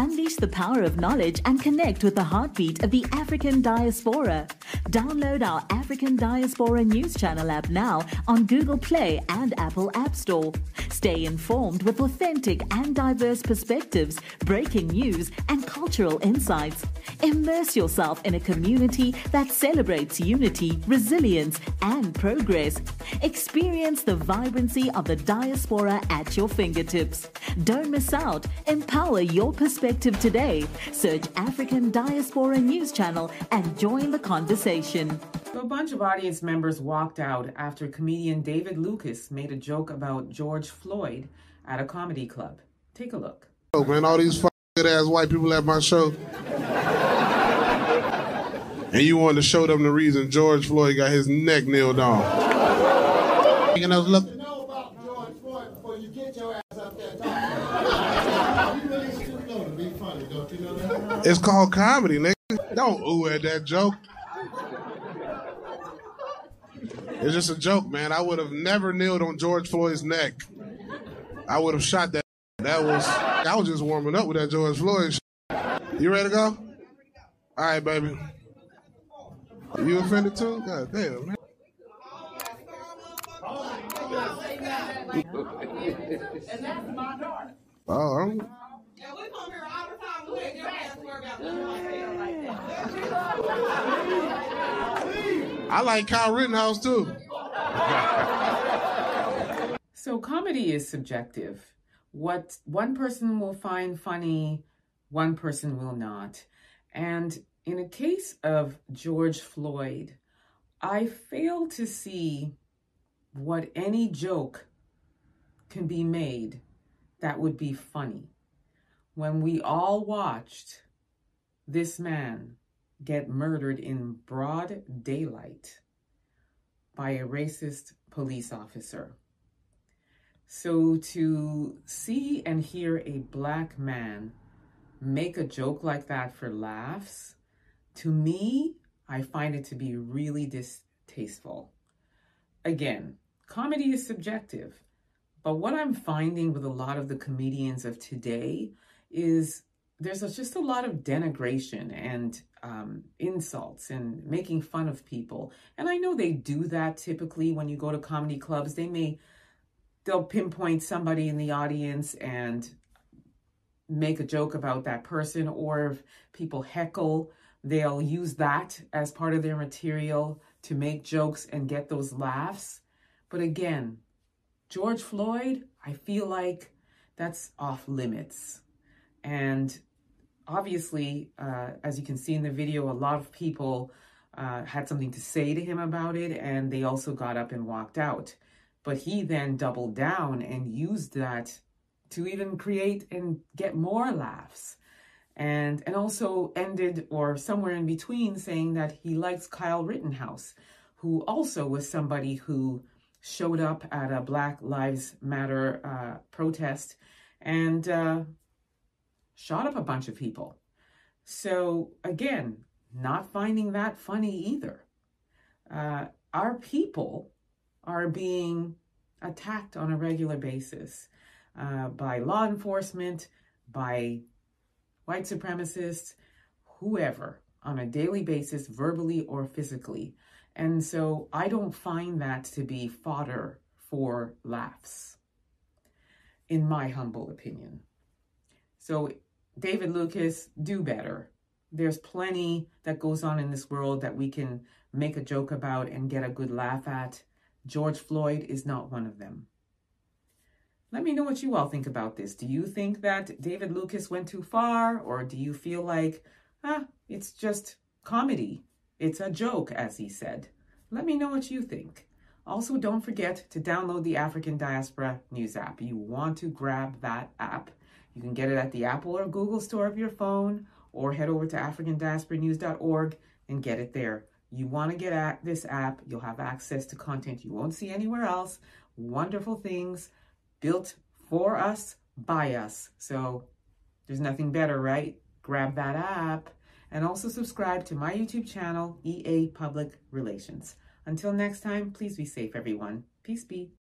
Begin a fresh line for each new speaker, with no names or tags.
Unleash the power of knowledge and connect with the heartbeat of the African diaspora. Download our African Diaspora News Channel app now on Google Play and Apple App Store. Stay informed with authentic and diverse perspectives, breaking news, and cultural insights. Immerse yourself in a community that celebrates unity, resilience, and progress. Experience the vibrancy of the diaspora at your fingertips. Don't miss out. Empower your perspective today. Search African Diaspora News Channel and join the conversation.
So a bunch of audience members walked out after comedian David Lucas made a joke about George Floyd at a comedy club. Take a look.
Oh man, all these good ass white people at my show. and you wanted to show them the reason George Floyd got his neck nailed on. And I was looking. It's called comedy, nigga. Don't ooh at that joke. It's just a joke, man. I would have never kneeled on George Floyd's neck. I would have shot that. That was I was just warming up with that George Floyd. Shit. You ready to go? All right, baby. You offended too? God damn, man.
and that's my daughter.
Oh, I'm,
Yeah, we come here all the time. We ain't your ass worry about nothing like that.
I like Kyle Rittenhouse too.
So comedy is subjective. What one person will find funny, one person will not. And in a case of George Floyd, I fail to see what any joke can be made that would be funny. When we all watched this man get murdered in broad daylight by a racist police officer. So to see and hear a black man make a joke like that for laughs, to me, I find it to be really distasteful. Again, comedy is subjective, but what I'm finding with a lot of the comedians of today is there's a, just a lot of denigration and um, insults and making fun of people. And I know they do that typically when you go to comedy clubs. They may they'll pinpoint somebody in the audience and make a joke about that person, or if people heckle, they'll use that as part of their material to make jokes and get those laughs. But again, George Floyd, I feel like that's off limits. And obviously, uh, as you can see in the video, a lot of people uh, had something to say to him about it, and they also got up and walked out. But he then doubled down and used that to even create and get more laughs. And, and also ended, or somewhere in between, saying that he likes Kyle Rittenhouse, who also was somebody who showed up at a Black Lives Matter uh, protest and uh, shot up a bunch of people. So, again, not finding that funny either. Uh, our people are being attacked on a regular basis uh, by law enforcement, by white supremacists, whoever, on a daily basis, verbally or physically. And so I don't find that to be fodder for laughs, in my humble opinion. So, David Lucas, do better. There's plenty that goes on in this world that we can make a joke about and get a good laugh at. George Floyd is not one of them. Let me know what you all think about this. Do you think that David Lucas went too far, or do you feel like, ah, it's just comedy? It's a joke, as he said. Let me know what you think. Also, don't forget to download the African Diaspora News app. You want to grab that app. You can get it at the Apple or Google store of your phone, or head over to africandiasporanews.org and get it there. You want to get at this app, you'll have access to content you won't see anywhere else. Wonderful things built for us, by us. So there's nothing better, right? Grab that app and also subscribe to my YouTube channel, EA Public Relations. Until next time, please be safe, everyone. Peace be.